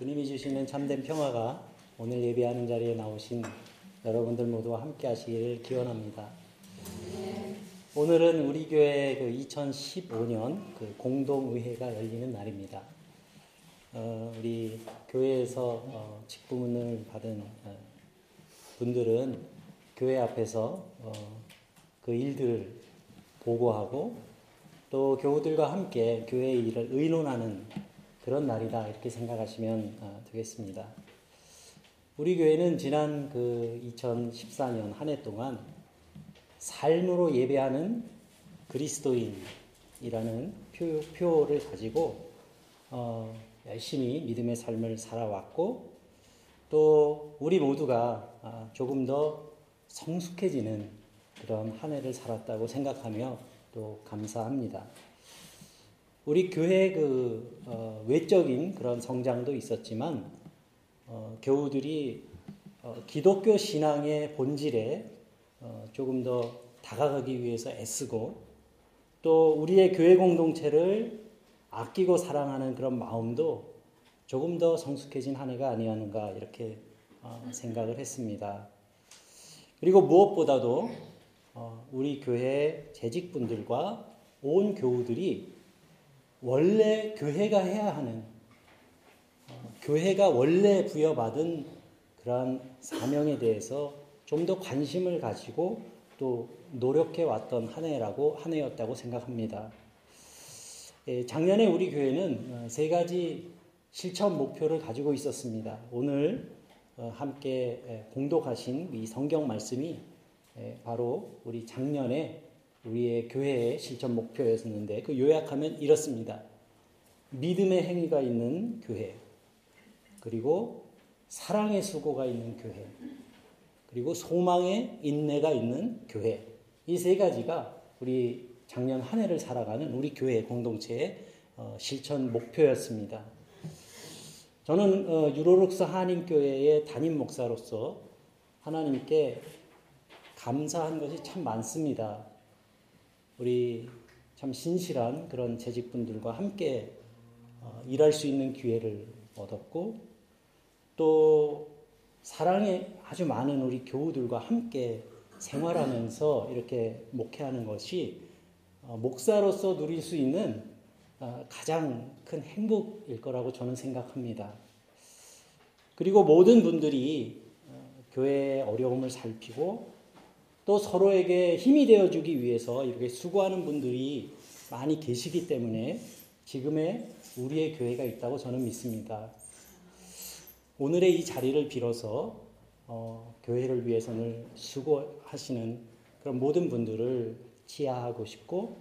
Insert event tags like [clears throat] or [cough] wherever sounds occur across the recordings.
주님이 주시는 참된 평화가 오늘 예배하는 자리에 나오신 여러분들 모두와 함께 하시기를 기원합니다. 오늘은 우리 교회 그 2015년 그 공동의회가 열리는 날입니다. 어, 우리 교회에서 어, 직분을 받은 어, 분들은 교회 앞에서 어, 그 일들을 보고하고 또 교우들과 함께 교회의 일을 의논하는 그런 날이다 이렇게 생각하시면 어, 되겠습니다. 우리 교회는 지난 그 2014년 한 해 동안 삶으로 예배하는 그리스도인이라는 표, 표를 가지고 어, 열심히 믿음의 삶을 살아왔고 또 우리 모두가 아, 조금 더 성숙해지는 그런 한 해를 살았다고 생각하며 또 감사합니다. 우리 교회 그 어, 외적인 그런 성장도 있었지만 어, 교우들이 어, 기독교 신앙의 본질에 어, 조금 더 다가가기 위해서 애쓰고 또 우리의 교회 공동체를 아끼고 사랑하는 그런 마음도 조금 더 성숙해진 한 해가 아니었는가 이렇게 어, 생각을 했습니다. 그리고 무엇보다도 어, 우리 교회 재직분들과 온 교우들이 원래 교회가 해야 하는 어, 교회가 원래 부여받은 그러한 사명에 대해서 좀 더 관심을 가지고 또 노력해 왔던 한 해라고 한 해였다고 생각합니다. 예, 작년에 우리 교회는 어, 세 가지 실천 목표를 가지고 있었습니다. 오늘 어, 함께 예, 공독하신 이 성경 말씀이 예, 바로 우리 작년에 우리의 교회의 실천 목표였었는데 그 요약하면 이렇습니다. 믿음의 행위가 있는 교회, 그리고 사랑의 수고가 있는 교회, 그리고 소망의 인내가 있는 교회. 이 세 가지가 우리 작년 한 해를 살아가는 우리 교회 공동체의 어, 실천 목표였습니다. 저는 어, 유로룩스 한인교회의 담임 목사로서 하나님께 감사한 것이 참 많습니다. 우리 참 신실한 그런 재직분들과 함께 어, 일할 수 있는 기회를 얻었고 또 사랑에 아주 많은 우리 교우들과 함께 생활하면서 이렇게 목회하는 것이 어, 목사로서 누릴 수 있는 어, 가장 큰 행복일 거라고 저는 생각합니다. 그리고 모든 분들이 교회의 어려움을 살피고 또 서로에게 힘이 되어주기 위해서 이렇게 수고하는 분들이 많이 계시기 때문에 지금의 우리의 교회가 있다고 저는 믿습니다. 오늘의 이 자리를 빌어서 어, 교회를 위해서는 수고하시는 그런 모든 분들을 치하하고 싶고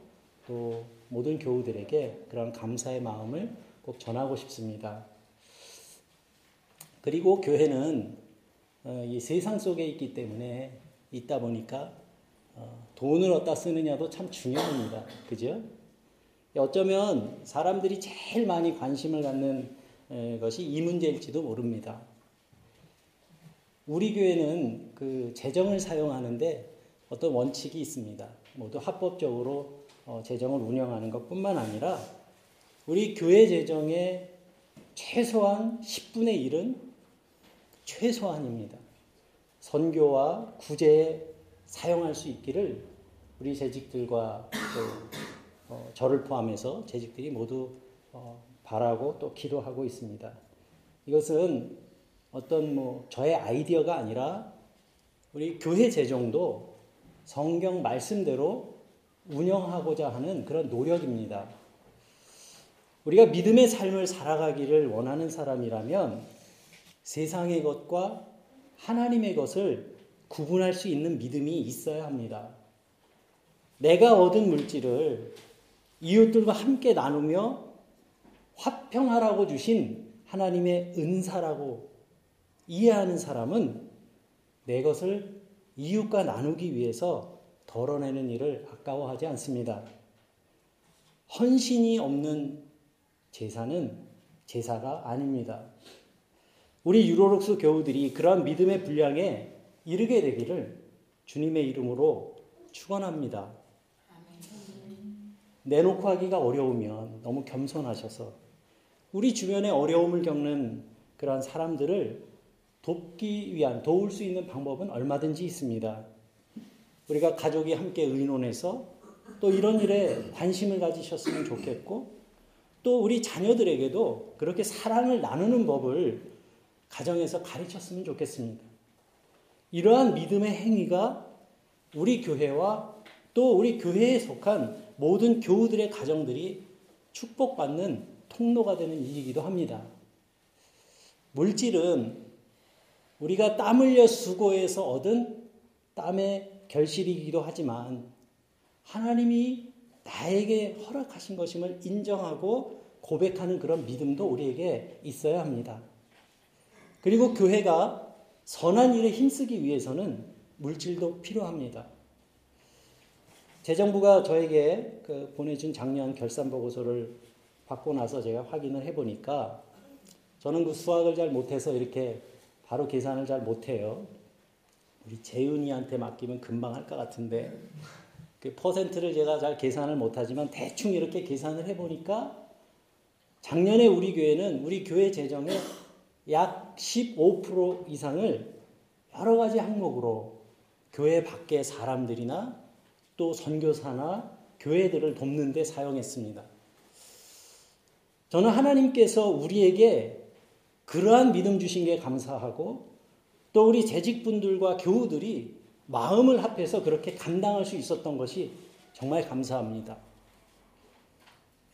또 모든 교우들에게 그런 감사의 마음을 꼭 전하고 싶습니다. 그리고 교회는 어, 이 세상 속에 있기 때문에 있다 보니까 어, 돈을 어디다 쓰느냐도 참 중요합니다. 그죠? 어쩌면 사람들이 제일 많이 관심을 갖는 것이 이 문제일지도 모릅니다. 우리 교회는 그 재정을 사용하는데 어떤 원칙이 있습니다. 모두 합법적으로 어, 재정을 운영하는 것 뿐만 아니라 우리 교회 재정의 최소한 10분의 1은 최소한입니다. 선교와 구제에 사용할 수 있기를 우리 재직들과 또 어, 저를 포함해서 재직들이 모두 어, 바라고 또 기도하고 있습니다. 이것은 어떤 뭐 저의 아이디어가 아니라 우리 교회 재정도 성경 말씀대로 운영하고자 하는 그런 노력입니다. 우리가 믿음의 삶을 살아가기를 원하는 사람이라면 세상의 것과 하나님의 것을 구분할 수 있는 믿음이 있어야 합니다. 내가 얻은 물질을 이웃들과 함께 나누며 화평하라고 주신 하나님의 은사라고 이해하는 사람은 내 것을 이웃과 나누기 위해서 덜어내는 일을 아까워하지 않습니다. 헌신이 없는 제사는 제사가 아닙니다. 우리 유로록스 교우들이 그러한 믿음의 분량에 이르게 되기를 주님의 이름으로 축원합니다. 내놓고 하기가 어려우면 너무 겸손하셔서 우리 주변에 어려움을 겪는 그러한 사람들을 돕기 위한 도울 수 있는 방법은 얼마든지 있습니다. 우리가 가족이 함께 의논해서 또 이런 일에 관심을 가지셨으면 좋겠고 또 우리 자녀들에게도 그렇게 사랑을 나누는 법을 가정에서 가르쳤으면 좋겠습니다. 이러한 믿음의 행위가 우리 교회와 또 우리 교회에 속한 모든 교우들의 가정들이 축복받는 통로가 되는 일이기도 합니다. 물질은 우리가 땀 흘려 수고해서 얻은 땀의 결실이기도 하지만 하나님이 나에게 허락하신 것임을 인정하고 고백하는 그런 믿음도 우리에게 있어야 합니다. 그리고 교회가 선한 일에 힘쓰기 위해서는 물질도 필요합니다. 재정부가 저에게 그 보내준 작년 결산 보고서를 받고 나서 제가 확인을 해보니까 저는 그 수학을 잘 못해서 이렇게 바로 계산을 잘 못해요. 우리 재윤이한테 맡기면 금방 할 것 같은데 그 퍼센트를 제가 잘 계산을 못하지만 대충 이렇게 계산을 해보니까 작년에 우리 교회는 우리 교회 재정의 약 15% 이상을 여러 가지 항목으로 교회 밖의 사람들이나 또 선교사나 교회들을 돕는 데 사용했습니다. 저는 하나님께서 우리에게 그러한 믿음 주신 게 감사하고 또 우리 재직분들과 교우들이 마음을 합해서 그렇게 감당할 수 있었던 것이 정말 감사합니다.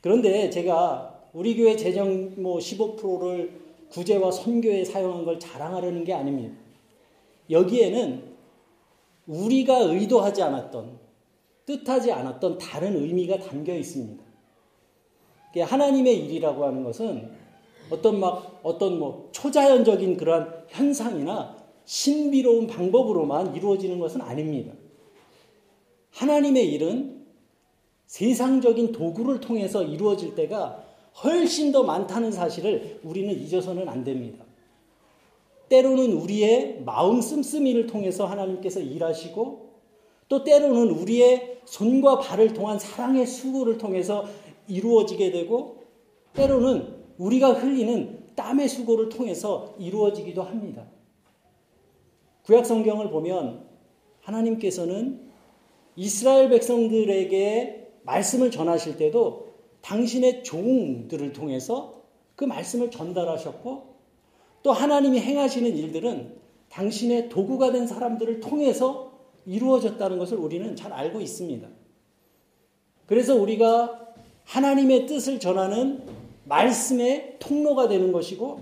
그런데 제가 우리 교회 재정 뭐 15%를 구제와 선교에 사용한 걸 자랑하려는 게 아닙니다. 여기에는 우리가 의도하지 않았던 뜻하지 않았던 다른 의미가 담겨 있습니다. 하나님의 일이라고 하는 것은 어떤 막 어떤 뭐 초자연적인 그러한 현상이나 신비로운 방법으로만 이루어지는 것은 아닙니다. 하나님의 일은 세상적인 도구를 통해서 이루어질 때가 훨씬 더 많다는 사실을 우리는 잊어서는 안 됩니다. 때로는 우리의 마음 씀씀이를 통해서 하나님께서 일하시고 또 때로는 우리의 손과 발을 통한 사랑의 수고를 통해서 이루어지게 되고 때로는 우리가 흘리는 땀의 수고를 통해서 이루어지기도 합니다. 구약 성경을 보면 하나님께서는 이스라엘 백성들에게 말씀을 전하실 때도 당신의 종들을 통해서 그 말씀을 전달하셨고 또 하나님이 행하시는 일들은 당신의 도구가 된 사람들을 통해서 이루어졌다는 것을 우리는 잘 알고 있습니다. 그래서 우리가 하나님의 뜻을 전하는 말씀의 통로가 되는 것이고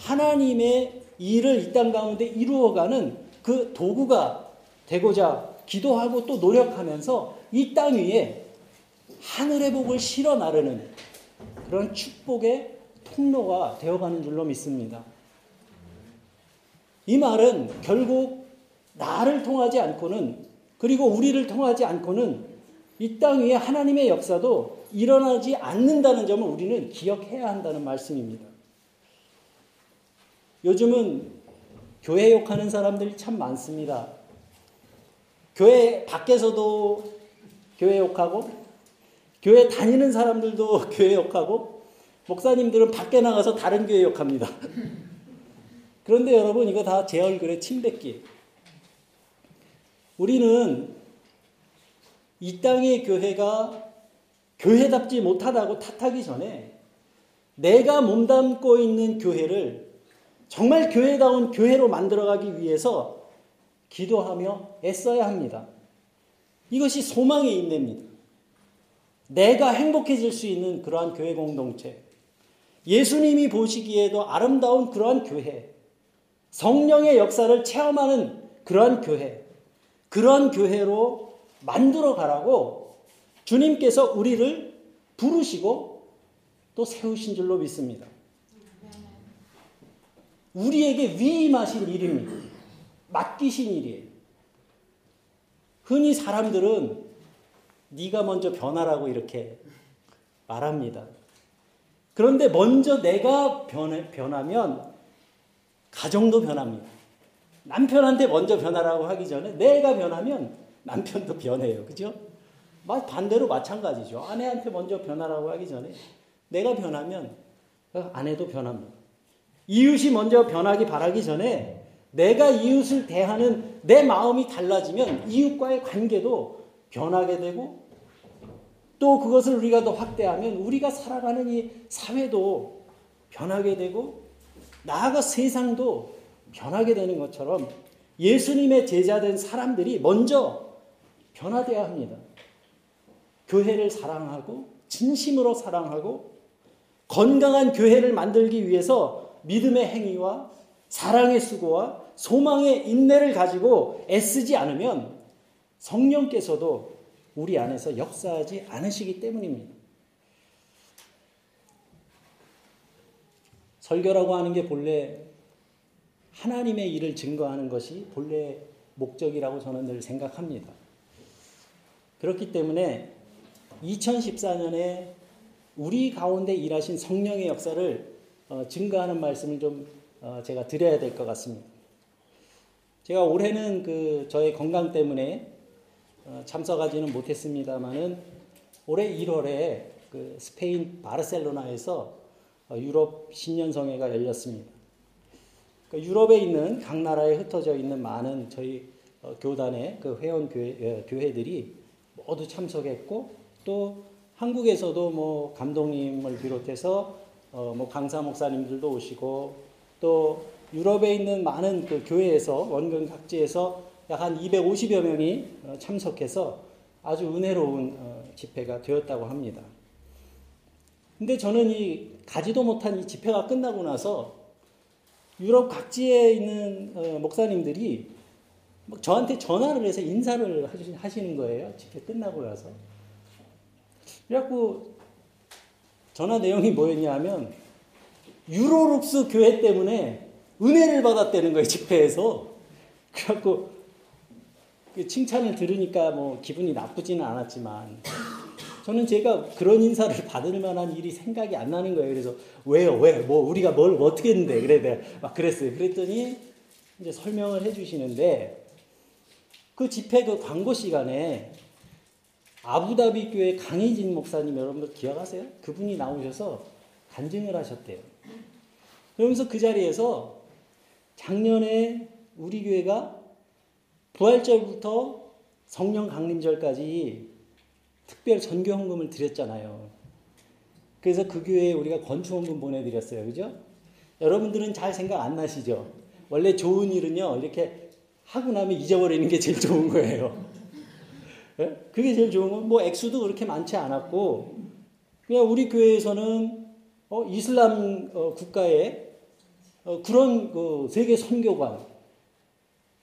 하나님의 일을 이 땅 가운데 이루어가는 그 도구가 되고자 기도하고 또 노력하면서 이 땅 위에 하늘의 복을 실어 나르는 그런 축복의 통로가 되어가는 줄로 믿습니다. 이 말은 결국 나를 통하지 않고는 그리고 우리를 통하지 않고는 이 땅 위에 하나님의 역사도 일어나지 않는다는 점을 우리는 기억해야 한다는 말씀입니다. 요즘은 교회 욕하는 사람들이 참 많습니다. 교회 밖에서도 교회 욕하고, 교회 다니는 사람들도 [laughs] 교회 욕하고, 목사님들은 밖에 나가서 다른 교회 욕합니다. [laughs] 그런데 여러분, 이거 다 제 얼굴에 침 뱉기. 우리는 이 땅의 교회가 교회답지 못하다고 탓하기 전에 내가 몸담고 있는 교회를 정말 교회다운 교회로 만들어가기 위해서 기도하며 애써야 합니다. 이것이 소망의 인내입니다. 내가 행복해질 수 있는 그러한 교회 공동체, 예수님이 보시기에도 아름다운 그러한 교회, 성령의 역사를 체험하는 그러한 교회, 그러한 교회로 만들어 가라고 주님께서 우리를 부르시고 또 세우신 줄로 믿습니다. 우리에게 위임하신 일입니다. 맡기신 일이에요. 흔히 사람들은 네가 먼저 변하라고 이렇게 말합니다. 그런데 먼저 내가 변해, 변하면 가정도 변합니다. 남편한테 먼저 변하라고 하기 전에 내가 변하면 남편도 변해요. 그죠? 반대로 마찬가지죠. 아내한테 먼저 변하라고 하기 전에 내가 변하면 아내도 변합니다. 이웃이 먼저 변하기 바라기 전에 내가 이웃을 대하는 내 마음이 달라지면 이웃과의 관계도 변하게 되고 또 그것을 우리가 더 확대하면 우리가 살아가는 이 사회도 변하게 되고 나아가 세상도 변하게 되는 것처럼 예수님의 제자된 사람들이 먼저 변화되어야 합니다. 교회를 사랑하고 진심으로 사랑하고 건강한 교회를 만들기 위해서 믿음의 행위와 사랑의 수고와 소망의 인내를 가지고 애쓰지 않으면 성령께서도 우리 안에서 역사하지 않으시기 때문입니다. 설교라고 하는 게 본래 하나님의 일을 증거하는 것이 본래 목적이라고 저는 늘 생각합니다. 그렇기 때문에 2014년에 우리 가운데 일하신 성령의 역사를 어, 증거하는 말씀을 좀 어, 제가 드려야 될 것 같습니다. 제가 올해는 그 저의 건강 때문에 어, 참석하지는 못했습니다만은 올해 1월에 그 스페인 바르셀로나에서 어, 유럽 신년성회가 열렸습니다. 그 유럽에 있는 각 나라에 흩어져 있는 많은 저희 어, 교단의 그 회원 교회, 교회들이 모두 참석했고 또 한국에서도 뭐 감독님을 비롯해서 뭐 강사 목사님들도 오시고 또 유럽에 있는 많은 그 교회에서 원근 각지에서 약 한 250여 명이 어, 참석해서 아주 은혜로운 어, 집회가 되었다고 합니다. 근데 저는 이 가지도 못한 이 집회가 끝나고 나서 유럽 각지에 있는 어, 목사님들이 저한테 전화를 해서 인사를 하시는 거예요. 집회 끝나고 나서. 그래갖고 전화 내용이 뭐였냐 하면 유로룩스 교회 때문에 은혜를 받았다는 거예요, 집회에서. 그래갖고, 그 칭찬을 들으니까 뭐 기분이 나쁘지는 않았지만, 저는 제가 그런 인사를 받을 만한 일이 생각이 안 나는 거예요. 그래서, 왜요, 왜, 뭐, 우리가 뭘 어떻게 했는데, 그래, 내가 막 그랬어요. 그랬더니, 이제 설명을 해 주시는데, 그 집회 그 광고 시간에 아부다비 교회 강희진 목사님 여러분들 기억하세요? 그분이 나오셔서 간증을 하셨대요. 그러면서 그 자리에서 작년에 우리 교회가 부활절부터 성령 강림절까지 특별 전교 헌금을 드렸잖아요. 그래서 그 교회에 우리가 건축 헌금 보내드렸어요. 그죠? 여러분들은 잘 생각 안 나시죠? 원래 좋은 일은요, 이렇게 하고 나면 잊어버리는 게 제일 좋은 거예요. 네? 그게 제일 좋은 건, 뭐, 액수도 그렇게 많지 않았고, 그냥 우리 교회에서는, 어, 이슬람 어, 국가에 어, 그런 그 세계 선교관,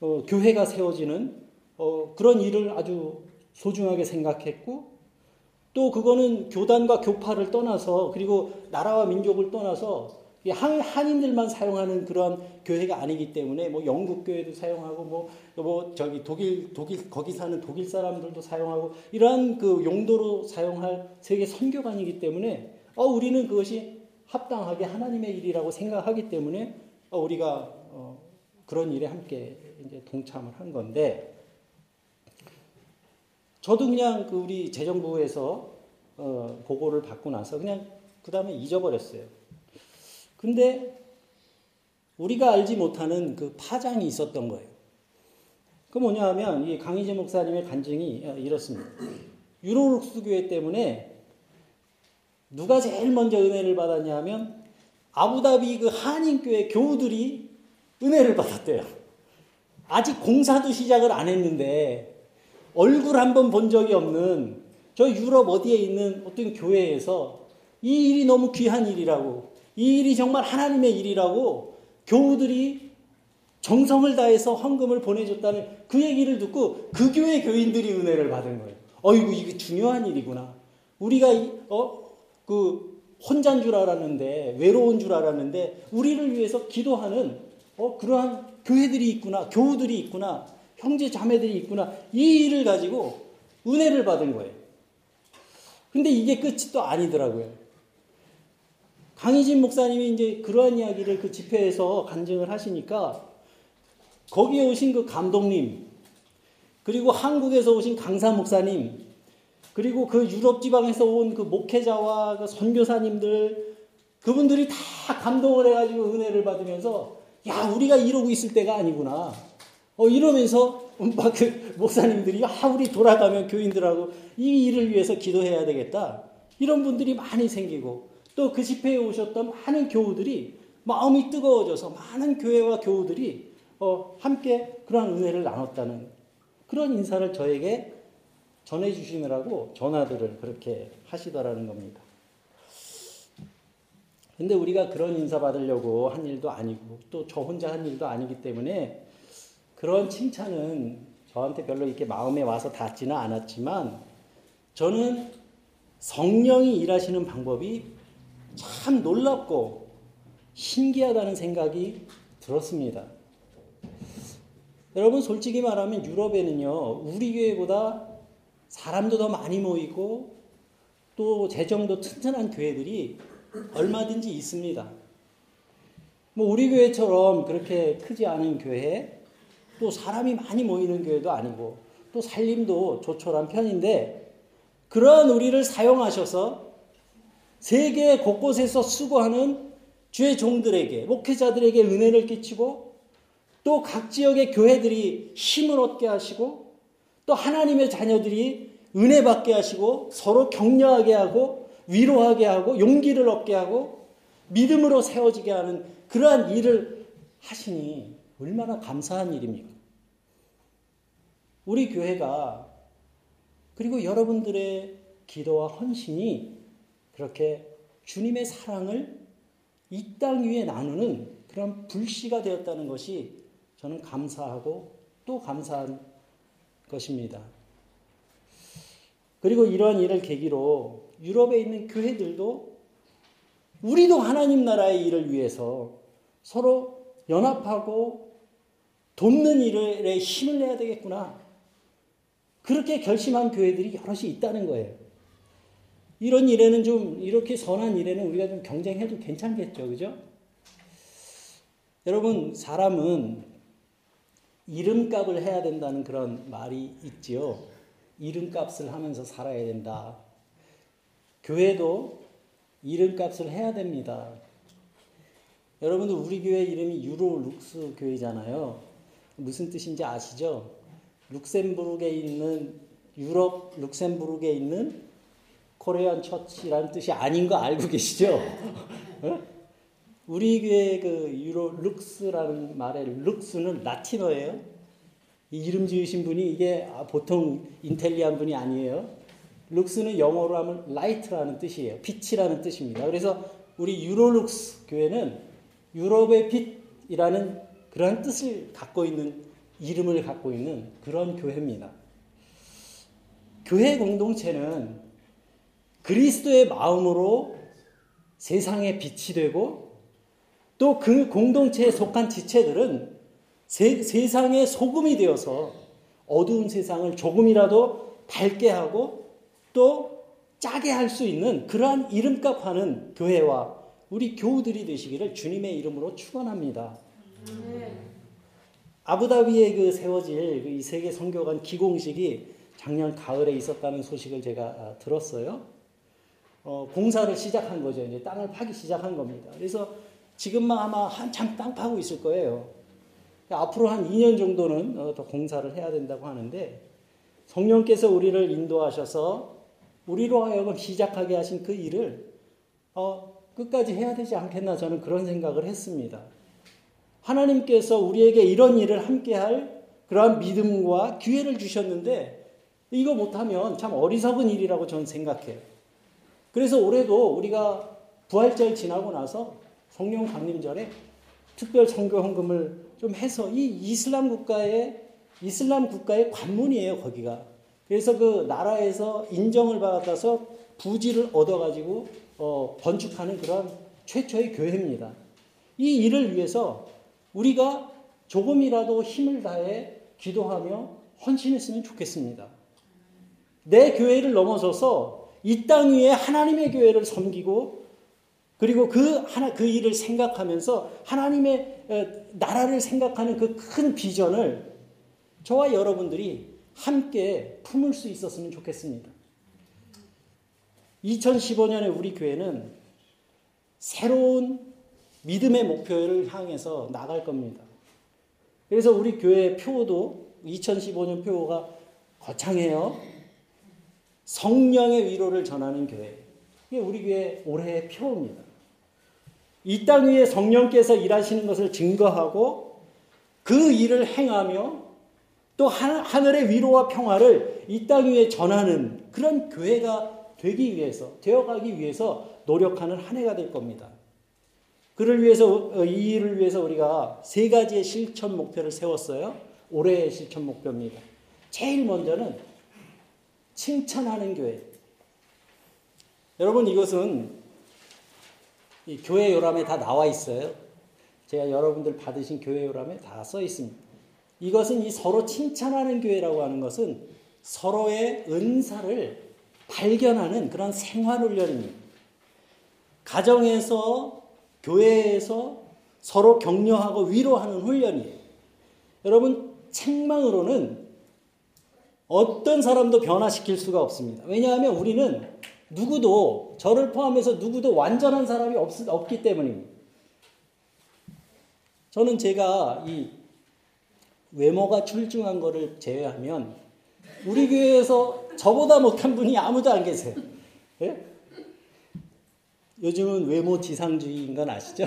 어, 교회가 세워지는 어, 그런 일을 아주 소중하게 생각했고 또 그거는 교단과 교파를 떠나서 그리고 나라와 민족을 떠나서 한, 한인들만 사용하는 그런 교회가 아니기 때문에 뭐 영국 교회도 사용하고 뭐, 뭐 저기 독일 독일 거기 사는 독일 사람들도 사용하고 이러한 그 용도로 사용할 세계 선교관이기 때문에 어 우리는 그것이 합당하게 하나님의 일이라고 생각하기 때문에 어, 우리가 어, 그런 일에 함께 이제 동참을 한 건데 저도 그냥 그 우리 재정부에서 어, 보고를 받고 나서 그냥 그 다음에 잊어버렸어요. 근데 우리가 알지 못하는 그 파장이 있었던 거예요. 그 뭐냐 하면 이 강희재 목사님의 간증이 이렇습니다. 유로룩스 교회 때문에 누가 제일 먼저 은혜를 받았냐 하면 아부다비 그 한인교회 교우들이 은혜를 받았대요. 아직 공사도 시작을 안 했는데 얼굴 한 번 본 적이 없는 저 유럽 어디에 있는 어떤 교회에서 이 일이 너무 귀한 일이라고 이 일이 정말 하나님의 일이라고 교우들이 정성을 다해서 헌금을 보내줬다는 그 얘기를 듣고 그 교회 교인들이 은혜를 받은 거예요. 어이구 이게 중요한 일이구나. 우리가 어 그 혼자인 줄 알았는데 외로운 줄 알았는데 우리를 위해서 기도하는 어 그러한 교회들이 있구나 교우들이 있구나 형제 자매들이 있구나 이 일을 가지고 은혜를 받은 거예요. 근데 이게 끝이 또 아니더라고요. 강희진 목사님이 이제 그러한 이야기를 그 집회에서 간증을 하시니까 거기에 오신 그 감독님, 그리고 한국에서 오신 강사 목사님, 그리고 그 유럽 지방에서 온 그 목회자와 그 선교사님들, 그분들이 다 감동을 해가지고 은혜를 받으면서 야 우리가 이러고 있을 때가 아니구나. 어 이러면서 막그 목사님들이 아 우리 돌아가면 교인들하고 이 일을 위해서 기도해야 되겠다. 이런 분들이 많이 생기고 또 그 집회에 오셨던 많은 교우들이 마음이 뜨거워져서 많은 교회와 교우들이 어, 함께 그런 은혜를 나눴다는 그런 인사를 저에게 전해주시느라고 전화들을 그렇게 하시더라는 겁니다. 근데 우리가 그런 인사 받으려고 한 일도 아니고 또 저 혼자 한 일도 아니기 때문에 그런 칭찬은 저한테 별로 이렇게 마음에 와서 닿지는 않았지만 저는 성령이 일하시는 방법이 참 놀랍고 신기하다는 생각이 들었습니다. 여러분 솔직히 말하면 유럽에는요 우리 교회보다 사람도 더 많이 모이고 또 재정도 튼튼한 교회들이 얼마든지 있습니다. 뭐 우리 교회처럼 그렇게 크지 않은 교회 또 사람이 많이 모이는 교회도 아니고 또 살림도 조촐한 편인데 그러한 우리를 사용하셔서 세계 곳곳에서 수고하는 주의 종들에게 목회자들에게 은혜를 끼치고 또 각 지역의 교회들이 힘을 얻게 하시고 또 하나님의 자녀들이 은혜 받게 하시고 서로 격려하게 하고 위로하게 하고 용기를 얻게 하고 믿음으로 세워지게 하는 그러한 일을 하시니 얼마나 감사한 일입니까? 우리 교회가 그리고 여러분들의 기도와 헌신이 그렇게 주님의 사랑을 이 땅 위에 나누는 그런 불씨가 되었다는 것이 저는 감사하고 또 감사한 것입니다. 그리고 이러한 일을 계기로 유럽에 있는 교회들도 우리도 하나님 나라의 일을 위해서 서로 연합하고 돕는 일에 힘을 내야 되겠구나. 그렇게 결심한 교회들이 여럿이 있다는 거예요. 이런 일에는 좀, 이렇게 선한 일에는 우리가 좀 경쟁해도 괜찮겠죠. 그죠? 여러분, 사람은 이름값을 해야 된다는 그런 말이 있지요. 이름값을 하면서 살아야 된다. 교회도 이름값을 해야 됩니다. 여러분들 우리 교회 이름이 유로 룩스 교회잖아요. 무슨 뜻인지 아시죠? 룩셈부르크에 있는 유럽 룩셈부르크에 있는 Korean church라는 뜻이 아닌 거 알고 계시죠? [laughs] 어? 우리 교회 그 유로 룩스라는 말의 lux는 라틴어예요. 이름 지으신 분이 이게 아, 보통 인텔리한 분이 아니에요. lux는 영어로 하면 light라는 뜻이에요. 빛이라는 뜻입니다. 그래서 우리 유로룩스 교회는 유럽의 빛이라는 그러한 뜻을 갖고 있는 이름을 갖고 있는 그런 교회입니다. 교회 공동체는 그리스도의 마음으로 세상의 빛이 되고 또 그 공동체에 속한 지체들은 세, 세상의 소금이 되어서 어두운 세상을 조금이라도 밝게 하고 또 짜게 할 수 있는 그러한 이름값 하는 교회와 우리 교우들이 되시기를 주님의 이름으로 축원합니다. 아부다비에 그 세워질 그이 세계 선교관 기공식이 작년 가을에 있었다는 소식을 제가 아, 들었어요. 어, 공사를 시작한 거죠. 이제 땅을 파기 시작한 겁니다. 그래서 지금만 아마 한참 땅 파고 있을 거예요. 앞으로 한 2년 정도는 어, 더 공사를 해야 된다고 하는데 성령께서 우리를 인도하셔서 우리로 하여금 시작하게 하신 그 일을 어, 끝까지 해야 되지 않겠나 저는 그런 생각을 했습니다. 하나님께서 우리에게 이런 일을 함께 할 그러한 믿음과 기회를 주셨는데 이거 못하면 참 어리석은 일이라고 저는 생각해요. 그래서 올해도 우리가 부활절 지나고 나서 성령 강림절에 특별 선교 헌금을 좀 해서 이 이슬람 국가의 이슬람 국가의 관문이에요 거기가. 그래서 그 나라에서 인정을 받아서 부지를 얻어가지고 어, 건축하는 그런 최초의 교회입니다. 이 일을 위해서 우리가 조금이라도 힘을 다해 기도하며 헌신했으면 좋겠습니다. 내 교회를 넘어서서 이 땅 위에 하나님의 교회를 섬기고 그리고 그 하나 그 일을 생각하면서 하나님의 어, 나라를 생각하는 그 큰 비전을 저와 여러분들이 함께 품을 수 있었으면 좋겠습니다. 2015년에 우리 교회는 새로운 믿음의 목표를 향해서 나갈 겁니다. 그래서 우리 교회 표도 2015년 표가 거창해요. 성령의 위로를 전하는 교회. 이게 우리 교회 올해의 표입니다. 이 땅 위에 성령께서 일하시는 것을 증거하고 그 일을 행하며 또 하늘의 위로와 평화를 이 땅 위에 전하는 그런 교회가 되기 위해서, 되어가기 위해서 노력하는 한 해가 될 겁니다. 그를 위해서, 어, 이 일을 위해서 우리가 세 가지의 실천 목표를 세웠어요. 올해의 실천 목표입니다. 제일 먼저는 칭찬하는 교회. 여러분, 이것은 교회 요람에 다 나와 있어요. 제가 여러분들 받으신 교회 요람에 다 써 있습니다. 이것은 이 서로 칭찬하는 교회라고 하는 것은 서로의 은사를 발견하는 그런 생활 훈련입니다. 가정에서 교회에서 서로 격려하고 위로하는 훈련이에요. 여러분 책망으로는 어떤 사람도 변화시킬 수가 없습니다. 왜냐하면 우리는 누구도 저를 포함해서 누구도 완전한 사람이 없, 없기 때문입니다. 저는 제가 이 외모가 출중한 거를 제외하면 우리 교회에서 저보다 못한 분이 아무도 안 계세요. 예? 요즘은 외모 지상주의인 건 아시죠?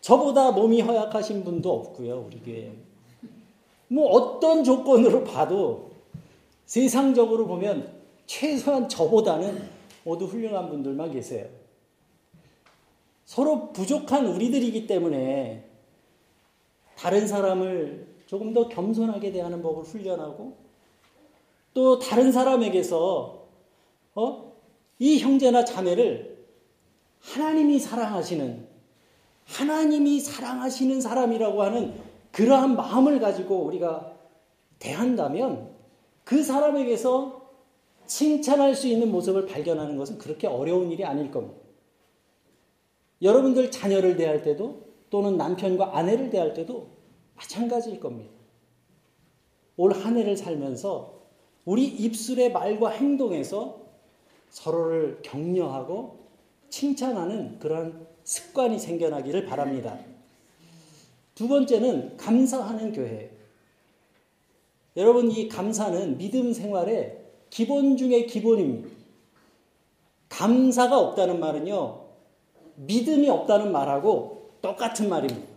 저보다 몸이 허약하신 분도 없고요, 우리 교회에. 뭐 어떤 조건으로 봐도 세상적으로 보면 최소한 저보다는 모두 훌륭한 분들만 계세요. 서로 부족한 우리들이기 때문에 다른 사람을 조금 더 겸손하게 대하는 법을 훈련하고 또 다른 사람에게서 어? 이 형제나 자매를 하나님이 사랑하시는 하나님이 사랑하시는 사람이라고 하는 그러한 마음을 가지고 우리가 대한다면 그 사람에게서 칭찬할 수 있는 모습을 발견하는 것은 그렇게 어려운 일이 아닐 겁니다. 여러분들 자녀를 대할 때도 또는 남편과 아내를 대할 때도 마찬가지일 겁니다. 올 한 해를 살면서 우리 입술의 말과 행동에서 서로를 격려하고 칭찬하는 그런 습관이 생겨나기를 바랍니다. 두 번째는 감사하는 교회. 여러분, 이 감사는 믿음 생활의 기본 중의 기본입니다. 감사가 없다는 말은요, 믿음이 없다는 말하고 똑같은 말입니다.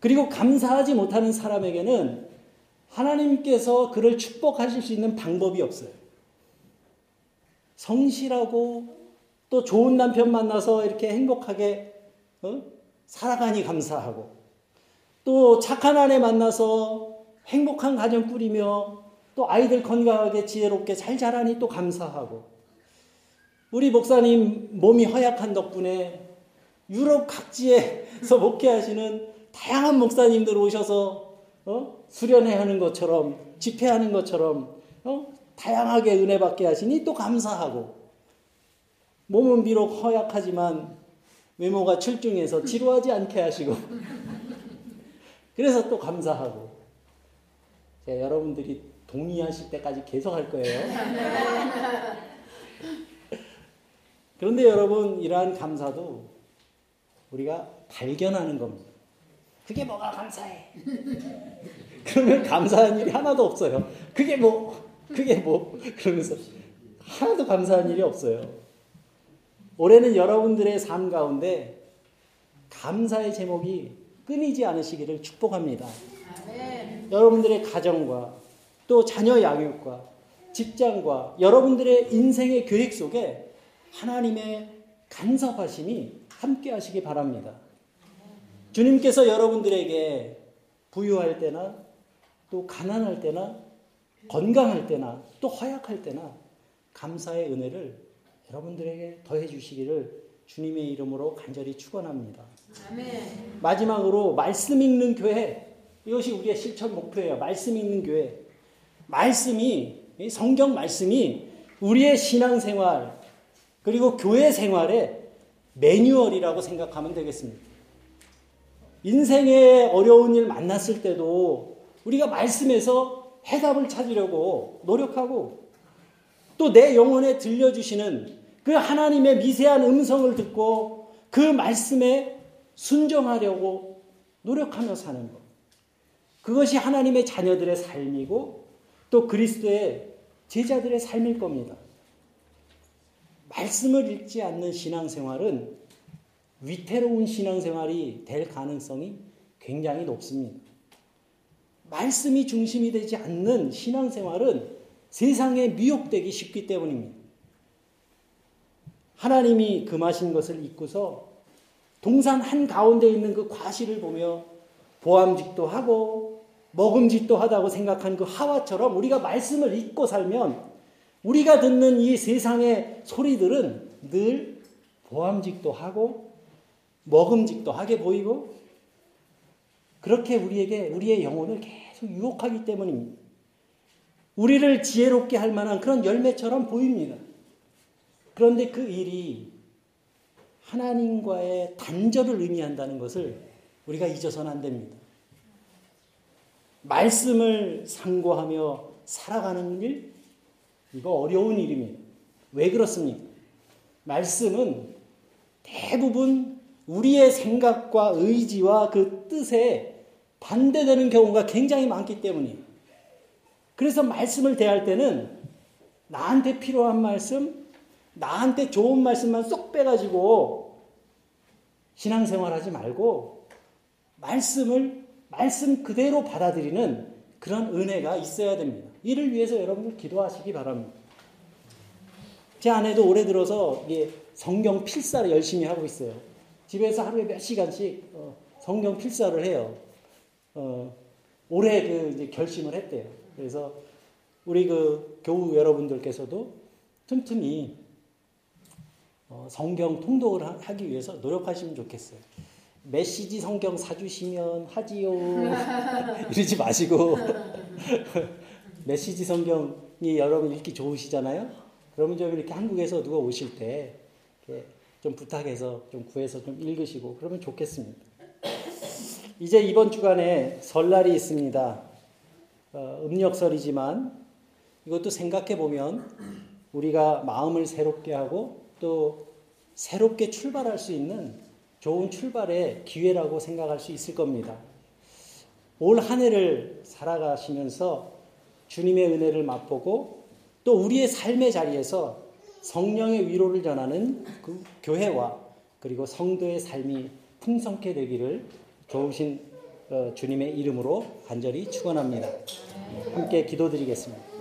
그리고 감사하지 못하는 사람에게는 하나님께서 그를 축복하실 수 있는 방법이 없어요. 성실하고 또 좋은 남편 만나서 이렇게 행복하게 어? 살아가니 감사하고 또 착한 아내 만나서 행복한 가정 꾸리며 또 아이들 건강하게 지혜롭게 잘 자라니 또 감사하고 우리 목사님 몸이 허약한 덕분에 유럽 각지에서 목회하시는 다양한 목사님들 오셔서 어? 수련회 하는 것처럼 집회하는 것처럼 어? 다양하게 은혜 받게 하시니 또 감사하고 몸은 비록 허약하지만 외모가 출중해서 지루하지 않게 하시고 [laughs] 그래서 또 감사하고 제가 여러분들이 동의하실 때까지 계속 할 거예요. [laughs] 그런데 여러분 이러한 감사도 우리가 발견하는 겁니다. 그게 뭐가 감사해? [laughs] 그러면 감사한 일이 하나도 없어요. 그게 뭐, 그게 뭐, 그러면서 하나도 감사한 일이 없어요. 올해는 여러분들의 삶 가운데 감사의 제목이 끊이지 않으시기를 축복합니다. 아멘. 여러분들의 가정과 또 자녀 양육과 직장과 여러분들의 인생의 계획 속에 하나님의 간섭하심이 함께 하시기 바랍니다. 주님께서 여러분들에게 부유할 때나 또 가난할 때나 건강할 때나 또 허약할 때나 감사의 은혜를 여러분들에게 더해 주시기를 주님의 이름으로 간절히 축원합니다. 마지막으로 말씀 읽는 교회 이것이 우리의 실천 목표예요. 말씀 읽는 교회. 말씀이 성경 말씀이 우리의 신앙 생활 그리고 교회 생활에 매뉴얼이라고 생각하면 되겠습니다. 인생의 어려운 일 만났을 때도 우리가 말씀에서 해답을 찾으려고 노력하고 또 내 영혼에 들려주시는 그 하나님의 미세한 음성을 듣고 그 말씀에 순종하려고 노력하며 사는 것. 그것이 하나님의 자녀들의 삶이고 또 그리스도의 제자들의 삶일 겁니다. 말씀을 읽지 않는 신앙생활은 위태로운 신앙생활이 될 가능성이 굉장히 높습니다. 말씀이 중심이 되지 않는 신앙생활은 세상에 미혹되기 쉽기 때문입니다. 하나님이 금하신 것을 잊고서 동산 한 가운데 있는 그 과실을 보며 보암직도 하고 먹음직도 하다고 생각한 그 하와처럼 우리가 말씀을 잊고 살면 우리가 듣는 이 세상의 소리들은 늘 보암직도 하고 먹음직도 하게 보이고 그렇게 우리에게 우리의 영혼을 계속 유혹하기 때문입니다. 우리를 지혜롭게 할 만한 그런 열매처럼 보입니다. 그런데 그 일이 하나님과의 단절을 의미한다는 것을 우리가 잊어서는 안 됩니다. 말씀을 상고하며 살아가는 일, 이거 어려운 일입니다. 왜 그렇습니까? 말씀은 대부분 우리의 생각과 의지와 그 뜻에 반대되는 경우가 굉장히 많기 때문이에요. 그래서 말씀을 대할 때는 나한테 필요한 말씀, 나한테 좋은 말씀만 쏙 빼가지고 신앙생활 하지 말고 말씀을 말씀 그대로 받아들이는 그런 은혜가 있어야 됩니다. 이를 위해서 여러분들 기도하시기 바랍니다. 제 아내도 올해 들어서 성경 필사를 열심히 하고 있어요. 집에서 하루에 몇 시간씩 어, 성경 필사를 해요. 어, 올해 그 결심을 했대요. 그래서 우리 그 교우 여러분들께서도 틈틈이 어, 성경 통독을 하기 위해서 노력하시면 좋겠어요. 메시지 성경 사주시면 하지요. [laughs] 이러지 마시고 [laughs] 메시지 성경이 여러분 읽기 좋으시잖아요. 그러면 좀 이렇게 한국에서 누가 오실 때 좀 부탁해서 좀 구해서 좀 읽으시고 그러면 좋겠습니다. [clears throat] 이제 이번 주간에 설날이 있습니다. 어, 음력설이지만 이것도 생각해 보면 우리가 마음을 새롭게 하고 또 새롭게 출발할 수 있는 좋은 출발의 기회라고 생각할 수 있을 겁니다. 올 한 해를 살아가시면서 주님의 은혜를 맛보고 또 우리의 삶의 자리에서 성령의 위로를 전하는 그 교회와 그리고 성도의 삶이 풍성케 되기를 좋으신 어, 주님의 이름으로 간절히 축원합니다. 함께 기도드리겠습니다.